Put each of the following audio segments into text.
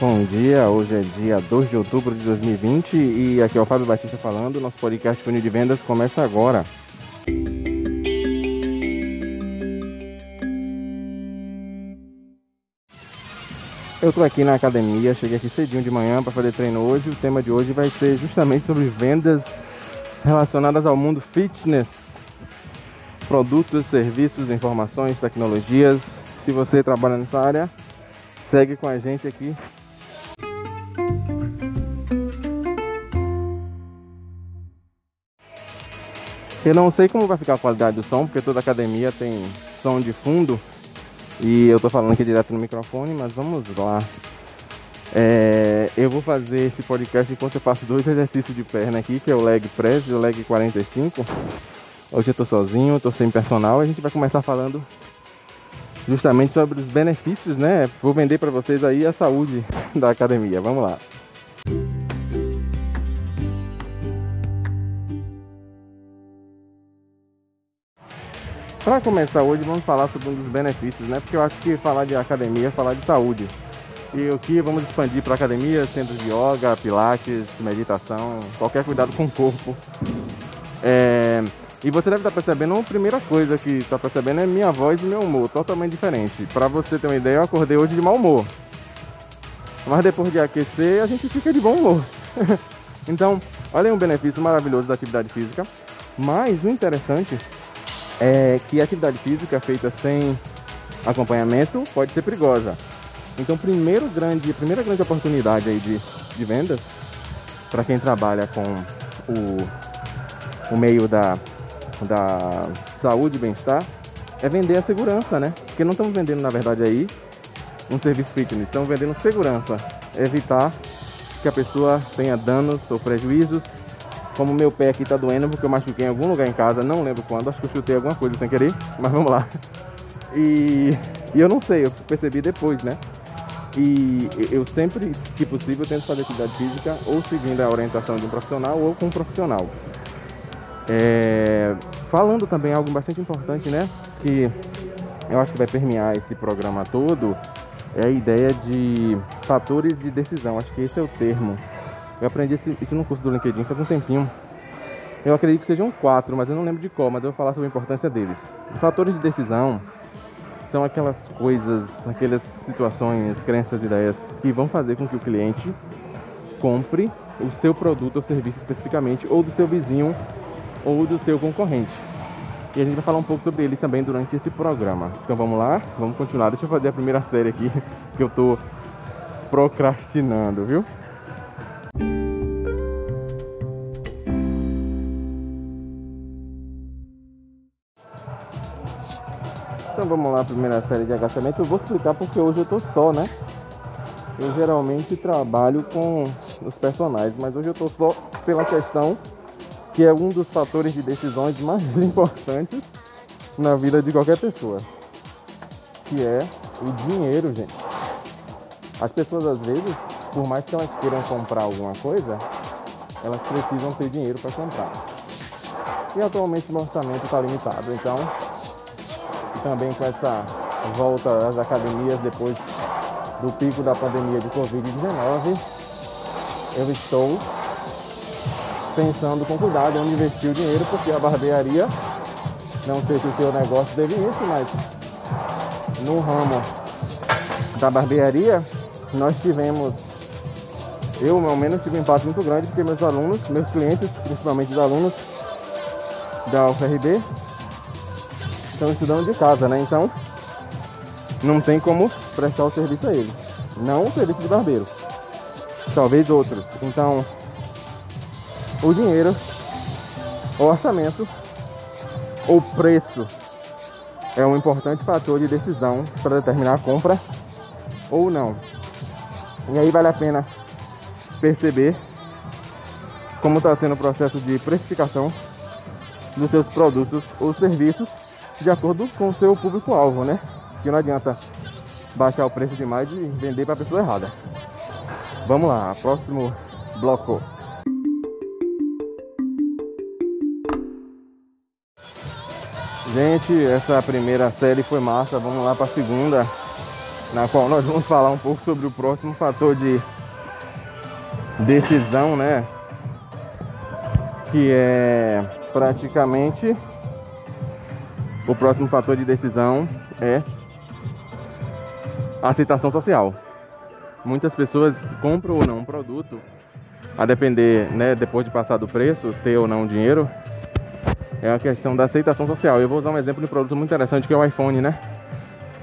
Bom dia, hoje é dia 2 de outubro de 2020 e aqui é o Fábio Batista falando. Nosso podcast Funil de Vendas começa agora. Eu estou aqui na academia, cheguei aqui cedinho de manhã para fazer treino hoje. O tema de hoje vai ser justamente sobre vendas relacionadas ao mundo fitness, produtos, serviços, informações, tecnologias. Se você trabalha nessa área, segue com a gente aqui Eu não sei como vai ficar a qualidade do som, porque toda academia tem som de fundo. E eu tô falando aqui direto no microfone, mas vamos lá. É, eu vou fazer esse podcast enquanto eu faço dois exercícios de perna aqui, que é o leg press e o leg 45. Hoje eu tô sozinho, tô sem personal. A gente vai começar falando justamente sobre os benefícios, né? Vou vender para vocês aí a saúde da academia. Vamos lá. Para começar hoje, vamos falar sobre um dos benefícios, né? Porque eu acho que falar de academia é falar de saúde. E aqui vamos expandir para academia, centros de yoga, pilates, meditação, qualquer cuidado com o corpo. É... E você deve estar percebendo, a primeira coisa que está percebendo é minha voz e meu humor, totalmente diferente. Para você ter uma ideia, eu acordei hoje de mau humor. Mas depois de aquecer, a gente fica de bom humor. então, olha um benefício maravilhoso da atividade física. Mas o interessante é que a atividade física feita sem acompanhamento pode ser perigosa. Então, primeiro grande, primeira grande oportunidade aí de, de vendas para quem trabalha com o, o meio da, da saúde e bem-estar é vender a segurança, né? Porque não estamos vendendo, na verdade, aí um serviço fitness, estamos vendendo segurança, evitar que a pessoa tenha danos ou prejuízos como meu pé aqui tá doendo porque eu machuquei em algum lugar em casa, não lembro quando, acho que eu chutei alguma coisa sem querer, mas vamos lá. E, e eu não sei, eu percebi depois, né? E eu sempre, que possível, tento fazer atividade física ou seguindo a orientação de um profissional ou com um profissional. É, falando também algo bastante importante, né? Que eu acho que vai permear esse programa todo, é a ideia de fatores de decisão. Acho que esse é o termo eu aprendi isso no curso do LinkedIn faz um tempinho. Eu acredito que sejam quatro, mas eu não lembro de qual, mas eu vou falar sobre a importância deles. Os fatores de decisão são aquelas coisas, aquelas situações, crenças, ideias que vão fazer com que o cliente compre o seu produto ou serviço especificamente, ou do seu vizinho ou do seu concorrente. E a gente vai falar um pouco sobre eles também durante esse programa. Então vamos lá, vamos continuar. Deixa eu fazer a primeira série aqui que eu tô procrastinando, viu? Vamos lá, primeira série de agachamento. Eu vou explicar porque hoje eu tô só, né? Eu geralmente trabalho com os personagens, mas hoje eu tô só pela questão que é um dos fatores de decisões mais importantes na vida de qualquer pessoa, que é o dinheiro, gente. As pessoas às vezes, por mais que elas queiram comprar alguma coisa, elas precisam ter dinheiro para comprar. E atualmente o orçamento está limitado, então também com essa volta às academias depois do pico da pandemia de Covid-19, eu estou pensando com cuidado onde investir o dinheiro, porque a barbearia, não sei se o seu negócio teve isso, mas no ramo da barbearia, nós tivemos, eu ao menos tive um impacto muito grande, porque meus alunos, meus clientes, principalmente os alunos da UFRB, estão estudando de casa, né? Então não tem como prestar o serviço a eles. Não o serviço de barbeiro. Talvez outros. Então o dinheiro, o orçamento, o preço é um importante fator de decisão para determinar a compra ou não. E aí vale a pena perceber como está sendo o processo de precificação dos seus produtos ou serviços de acordo com o seu público-alvo, né? Que não adianta baixar o preço demais e vender para a pessoa errada. Vamos lá, próximo bloco. Gente, essa primeira série foi massa, vamos lá para a segunda. na qual nós vamos falar um pouco sobre o próximo fator de decisão, né? Que é praticamente o próximo fator de decisão é a aceitação social. Muitas pessoas compram ou não um produto, a depender, né, depois de passar do preço, ter ou não dinheiro, é a questão da aceitação social. Eu vou usar um exemplo de um produto muito interessante que é o iPhone, né?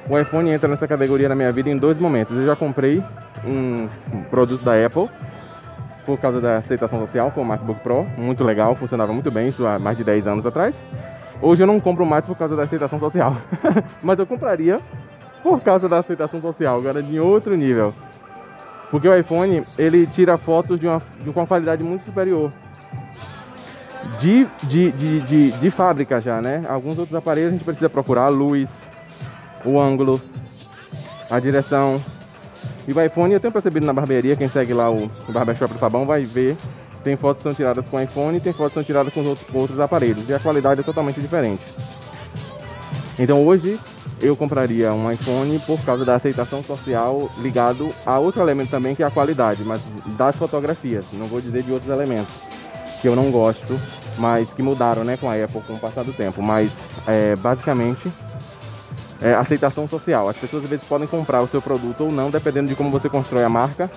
O iPhone entra nessa categoria na minha vida em dois momentos. Eu já comprei um, produto da Apple por causa da aceitação social com o MacBook Pro, muito legal, funcionava muito bem, isso há mais de 10 anos atrás. Hoje eu não compro mais por causa da aceitação social, mas eu compraria por causa da aceitação social, agora de outro nível. Porque o iPhone, ele tira fotos de uma, de uma qualidade muito superior. De, de, de, de, de fábrica já, né? Alguns outros aparelhos a gente precisa procurar a luz, o ângulo, a direção. E o iPhone, eu tenho percebido na barbearia, quem segue lá o, Barbershop do Fabão vai ver. Tem fotos que são tiradas com iPhone e tem fotos que são tiradas com outros, outros aparelhos. E a qualidade é totalmente diferente. Então hoje eu compraria um iPhone por causa da aceitação social ligado a outro elemento também que é a qualidade, mas das fotografias. Não vou dizer de outros elementos que eu não gosto, mas que mudaram né, com a Apple com o passar do tempo. Mas é, basicamente é, aceitação social. As pessoas às vezes podem comprar o seu produto ou não, dependendo de como você constrói a marca,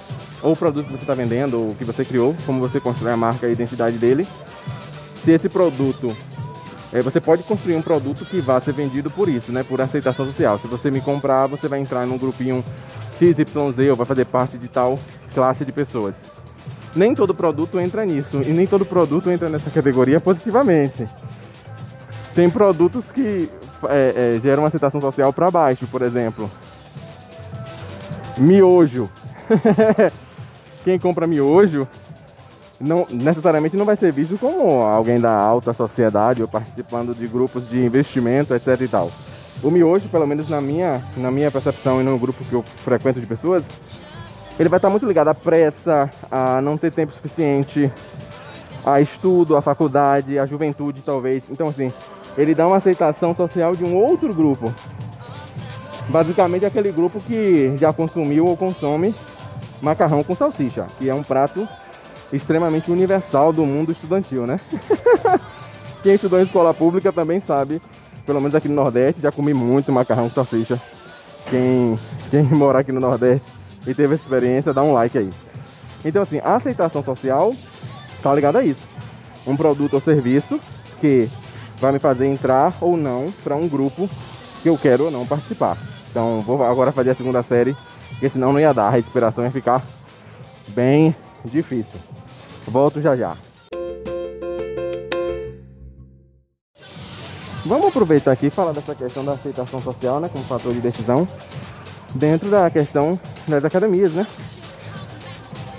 ou o produto que você está vendendo, ou que você criou, como você constrói a marca e a identidade dele. Se esse produto. É, você pode construir um produto que vá ser vendido por isso, né? Por aceitação social. Se você me comprar, você vai entrar num grupinho XYZ ou vai fazer parte de tal classe de pessoas. Nem todo produto entra nisso, e nem todo produto entra nessa categoria positivamente. Tem produtos que é, é, gera uma aceitação social para baixo, por exemplo. Miojo. Quem compra miojo não necessariamente não vai ser visto como alguém da alta sociedade ou participando de grupos de investimento, etc e tal. O miojo, pelo menos na minha, na minha percepção e no grupo que eu frequento de pessoas, ele vai estar muito ligado à pressa, a não ter tempo suficiente, a estudo, a faculdade, a juventude talvez. Então assim, ele dá uma aceitação social de um outro grupo. Basicamente aquele grupo que já consumiu ou consome macarrão com salsicha, que é um prato extremamente universal do mundo estudantil, né? Quem estudou em escola pública também sabe, pelo menos aqui no Nordeste, já comi muito macarrão com salsicha. Quem, quem mora aqui no Nordeste e teve essa experiência, dá um like aí. Então assim, a aceitação social está ligada a isso. Um produto ou serviço que vai me fazer entrar ou não para um grupo que eu quero ou não participar. Então vou agora fazer a segunda série, porque senão não ia dar, a respiração ia ficar bem difícil. Volto já já. Vamos aproveitar aqui e falar dessa questão da aceitação social, né, como fator de decisão, dentro da questão das academias, né?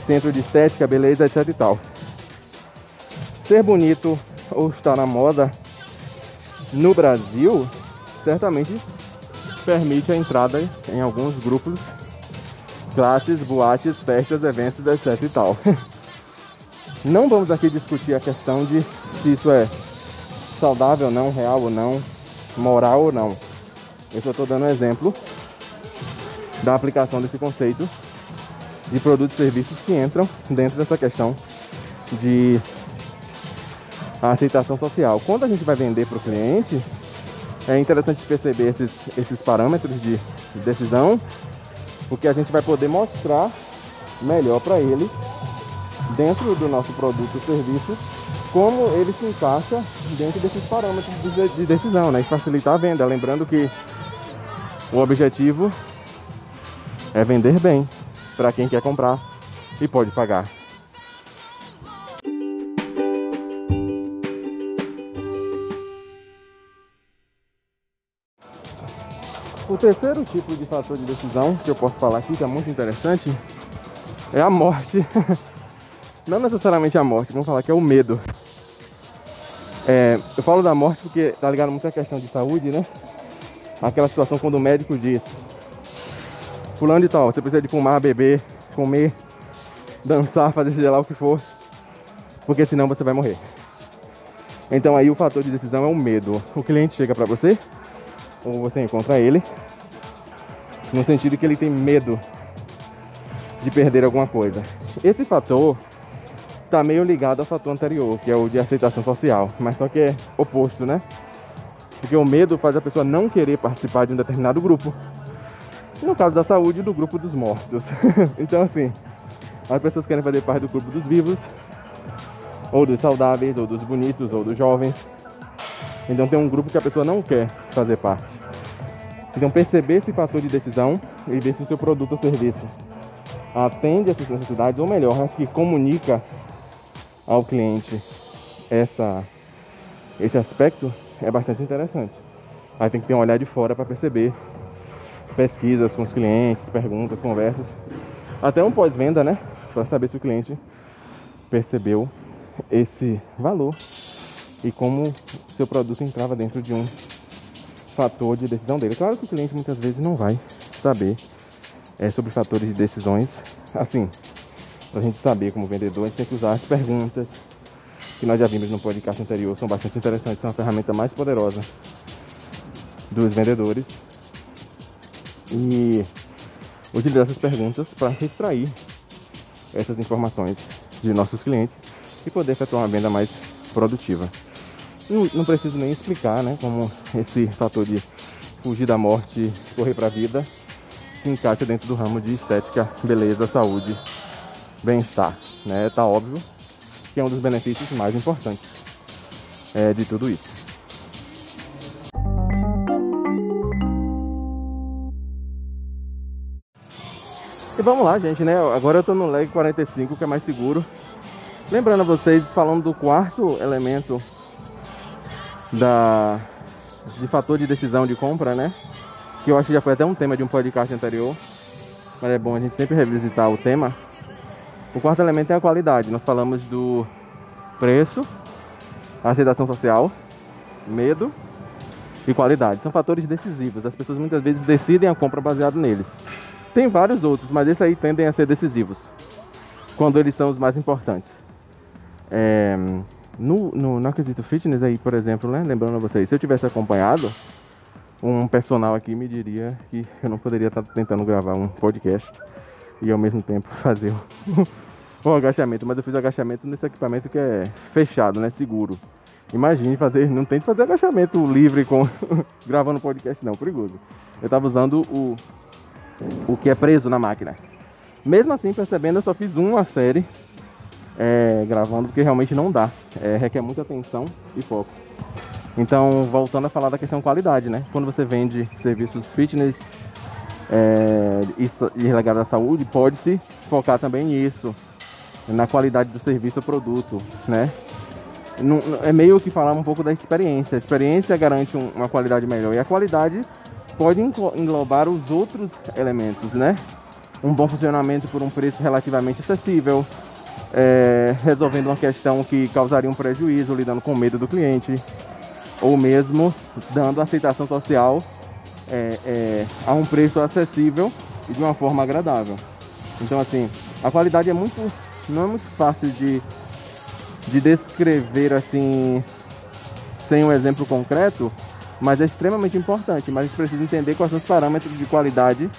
Centro de estética, beleza, etc e tal. Ser bonito ou estar na moda no Brasil, certamente permite a entrada em alguns grupos, classes, boates, festas, eventos, etc e tal. Não vamos aqui discutir a questão de se isso é saudável ou não, real ou não, moral ou não. Eu só estou dando um exemplo da aplicação desse conceito de produtos e serviços que entram dentro dessa questão de a aceitação social. Quando a gente vai vender para o cliente, é interessante perceber esses, esses parâmetros de decisão, porque a gente vai poder mostrar melhor para ele, dentro do nosso produto ou serviço, como ele se encaixa dentro desses parâmetros de decisão, né? E facilitar a venda. Lembrando que o objetivo é vender bem para quem quer comprar e pode pagar. O terceiro tipo de fator de decisão que eu posso falar aqui, que é muito interessante, é a morte. Não necessariamente a morte, vamos falar que é o medo. É, eu falo da morte porque tá ligado muito a questão de saúde, né? Aquela situação quando o médico diz Fulano de tal, você precisa de fumar, beber, comer, dançar, fazer seja lá o que for, porque senão você vai morrer. Então aí o fator de decisão é o medo. O cliente chega para você, ou você encontra ele no sentido que ele tem medo de perder alguma coisa. Esse fator está meio ligado ao fator anterior, que é o de aceitação social, mas só que é oposto, né? Porque o medo faz a pessoa não querer participar de um determinado grupo. No caso da saúde, do grupo dos mortos. então, assim, as pessoas querem fazer parte do grupo dos vivos, ou dos saudáveis, ou dos bonitos, ou dos jovens. Então, tem um grupo que a pessoa não quer fazer parte. Então, perceber esse fator de decisão e ver se o seu produto ou serviço atende essas necessidades, ou melhor, acho que comunica ao cliente essa, esse aspecto é bastante interessante. Aí tem que ter um olhar de fora para perceber pesquisas com os clientes, perguntas, conversas, até um pós-venda, né? Para saber se o cliente percebeu esse valor e como seu produto entrava dentro de um fator de decisão dele. Claro que o cliente muitas vezes não vai saber é, sobre fatores de decisões assim para a gente saber como vendedor, a gente tem que usar as perguntas que nós já vimos no podcast anterior, são bastante interessantes, são a ferramenta mais poderosa dos vendedores. E utilizar essas perguntas para extrair essas informações de nossos clientes e poder efetuar uma venda mais produtiva. Não, preciso nem explicar né, como esse fator de fugir da morte, correr para a vida, se encaixa dentro do ramo de estética, beleza, saúde bem-estar. Né? Tá óbvio que é um dos benefícios mais importantes é, de tudo isso. E vamos lá, gente, né? Agora eu tô no leg 45, que é mais seguro. Lembrando a vocês, falando do quarto elemento da de fator de decisão de compra, né? Que eu acho que já foi até um tema de um podcast anterior. Mas é bom a gente sempre revisitar o tema. O quarto elemento é a qualidade. Nós falamos do preço, aceitação social, medo e qualidade. São fatores decisivos. As pessoas muitas vezes decidem a compra baseado neles. Tem vários outros, mas esses aí tendem a ser decisivos quando eles são os mais importantes. É, no, no, no quesito fitness aí, por exemplo, né? Lembrando a vocês, se eu tivesse acompanhado, um personal aqui me diria que eu não poderia estar tentando gravar um podcast e ao mesmo tempo fazer o agachamento. Mas eu fiz agachamento nesse equipamento que é fechado, né? Seguro. Imagine fazer, não tente fazer agachamento livre com gravando podcast não, perigoso. Eu estava usando o o que é preso na máquina. Mesmo assim, percebendo, eu só fiz uma série é, gravando porque realmente não dá. É, requer muita atenção e foco. Então, voltando a falar da questão qualidade, né? Quando você vende serviços fitness é, e legado à saúde, pode-se focar também nisso, na qualidade do serviço ou produto, né? é meio que falar um pouco da experiência. A experiência garante uma qualidade melhor e a qualidade pode englobar os outros elementos, né? Um bom funcionamento por um preço relativamente acessível, é, resolvendo uma questão que causaria um prejuízo, lidando com o medo do cliente, ou mesmo dando aceitação social é, é, a um preço acessível e de uma forma agradável. Então, assim, a qualidade é muito, não é muito fácil de, de descrever assim sem um exemplo concreto, mas é extremamente importante. Mas a gente precisa entender quais são os parâmetros de qualidade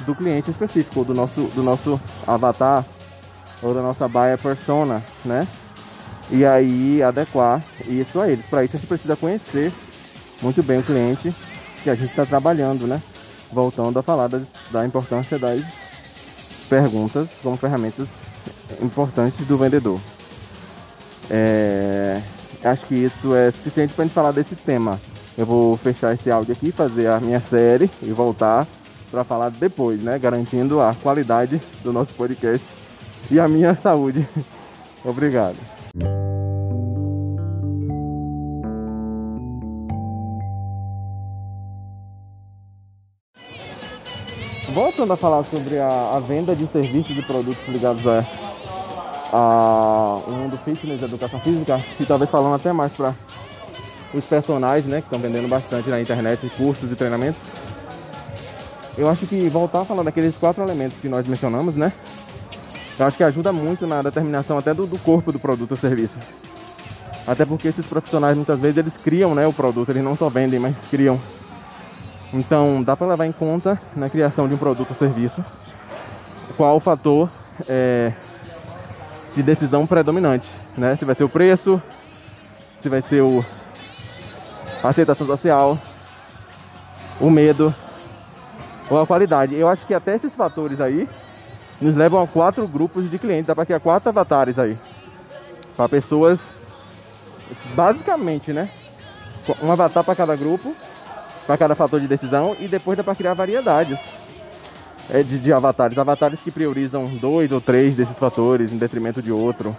do cliente específico, do nosso, do nosso avatar da nossa buyer persona, né? E aí adequar isso a eles. Para isso a gente precisa conhecer muito bem o cliente que a gente está trabalhando, né? Voltando a falar da importância das perguntas como ferramentas importantes do vendedor. É, acho que isso é suficiente para a gente falar desse tema. Eu vou fechar esse áudio aqui, fazer a minha série e voltar para falar depois, né? Garantindo a qualidade do nosso podcast e a minha saúde. Obrigado. voltando a falar sobre a, a, venda de serviços e produtos ligados a, a mundo fitness, educação física, e talvez falando até mais para os personagens, né, que estão vendendo bastante na internet, cursos e treinamentos. Eu acho que voltar a falar daqueles quatro elementos que nós mencionamos, né, eu acho que ajuda muito na determinação até do, do corpo do produto ou serviço. Até porque esses profissionais muitas vezes eles criam, né, o produto, eles não só vendem, mas criam Então dá para levar em conta na criação de um produto ou serviço qual o fator é, de decisão predominante, né? Se vai ser o preço, se vai ser o, a aceitação social, o medo ou a qualidade. Eu acho que até esses fatores aí nos levam a quatro grupos de clientes. Dá para criar quatro avatares aí. Para pessoas, basicamente, né? Um avatar para cada grupo, para cada fator de decisão. E depois dá para criar variedades é, de, de avatares. Avatares que priorizam dois ou três desses fatores em detrimento de outro.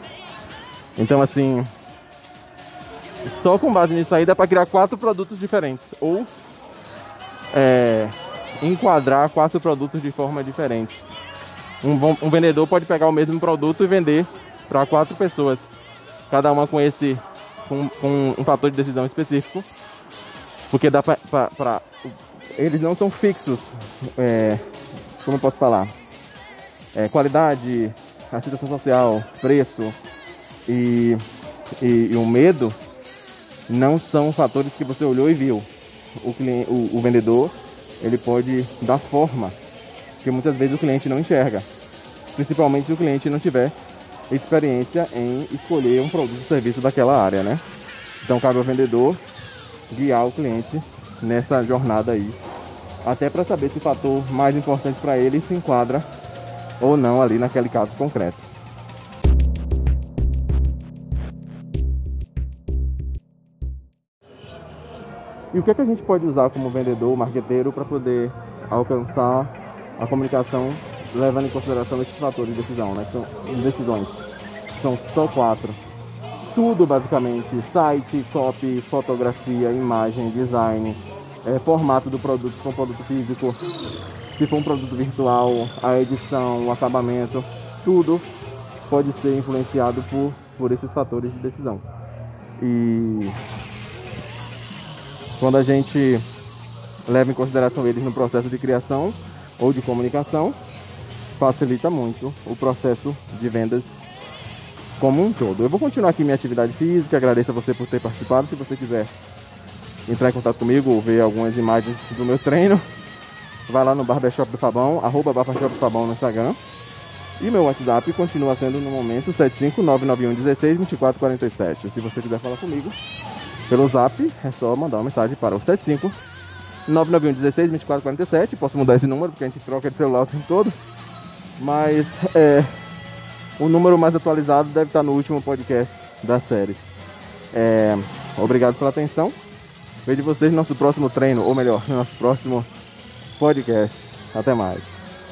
Então, assim, só com base nisso aí dá para criar quatro produtos diferentes. Ou é, enquadrar quatro produtos de forma diferente. Um, um vendedor pode pegar o mesmo produto e vender para quatro pessoas, cada uma com esse com, com, um fator de decisão específico, porque dá para eles não são fixos, é, como eu posso falar, é, qualidade, aceitação social, preço e, e, e o medo não são fatores que você olhou e viu. O, cliente, o, o vendedor ele pode dar forma que muitas vezes o cliente não enxerga, principalmente se o cliente não tiver experiência em escolher um produto ou serviço daquela área, né? Então cabe ao vendedor guiar o cliente nessa jornada aí, até para saber se o fator mais importante para ele se enquadra ou não ali naquele caso concreto. E o que, é que a gente pode usar como vendedor, marqueteiro, para poder alcançar a comunicação levando em consideração esses fatores de decisão, né? São decisões. São só quatro. Tudo basicamente, site, copy, fotografia, imagem, design, é, formato do produto, se for um produto físico, se for um produto virtual, a edição, o acabamento, tudo pode ser influenciado por, por esses fatores de decisão. E quando a gente leva em consideração eles no processo de criação ou de comunicação, facilita muito o processo de vendas como um todo. Eu vou continuar aqui minha atividade física, agradeço a você por ter participado. Se você quiser entrar em contato comigo ou ver algumas imagens do meu treino, vai lá no Barbershop do Fabão, arroba Barbershop do Fabão no Instagram. E meu WhatsApp continua sendo no momento 75991162447. Se você quiser falar comigo, pelo zap, é só mandar uma mensagem para o 75 991 16 24 47. Posso mudar esse número porque a gente troca de celular o tempo todo. Mas é, o número mais atualizado deve estar no último podcast da série. É, obrigado pela atenção. Vejo vocês no nosso próximo treino, ou melhor, no nosso próximo podcast. Até mais.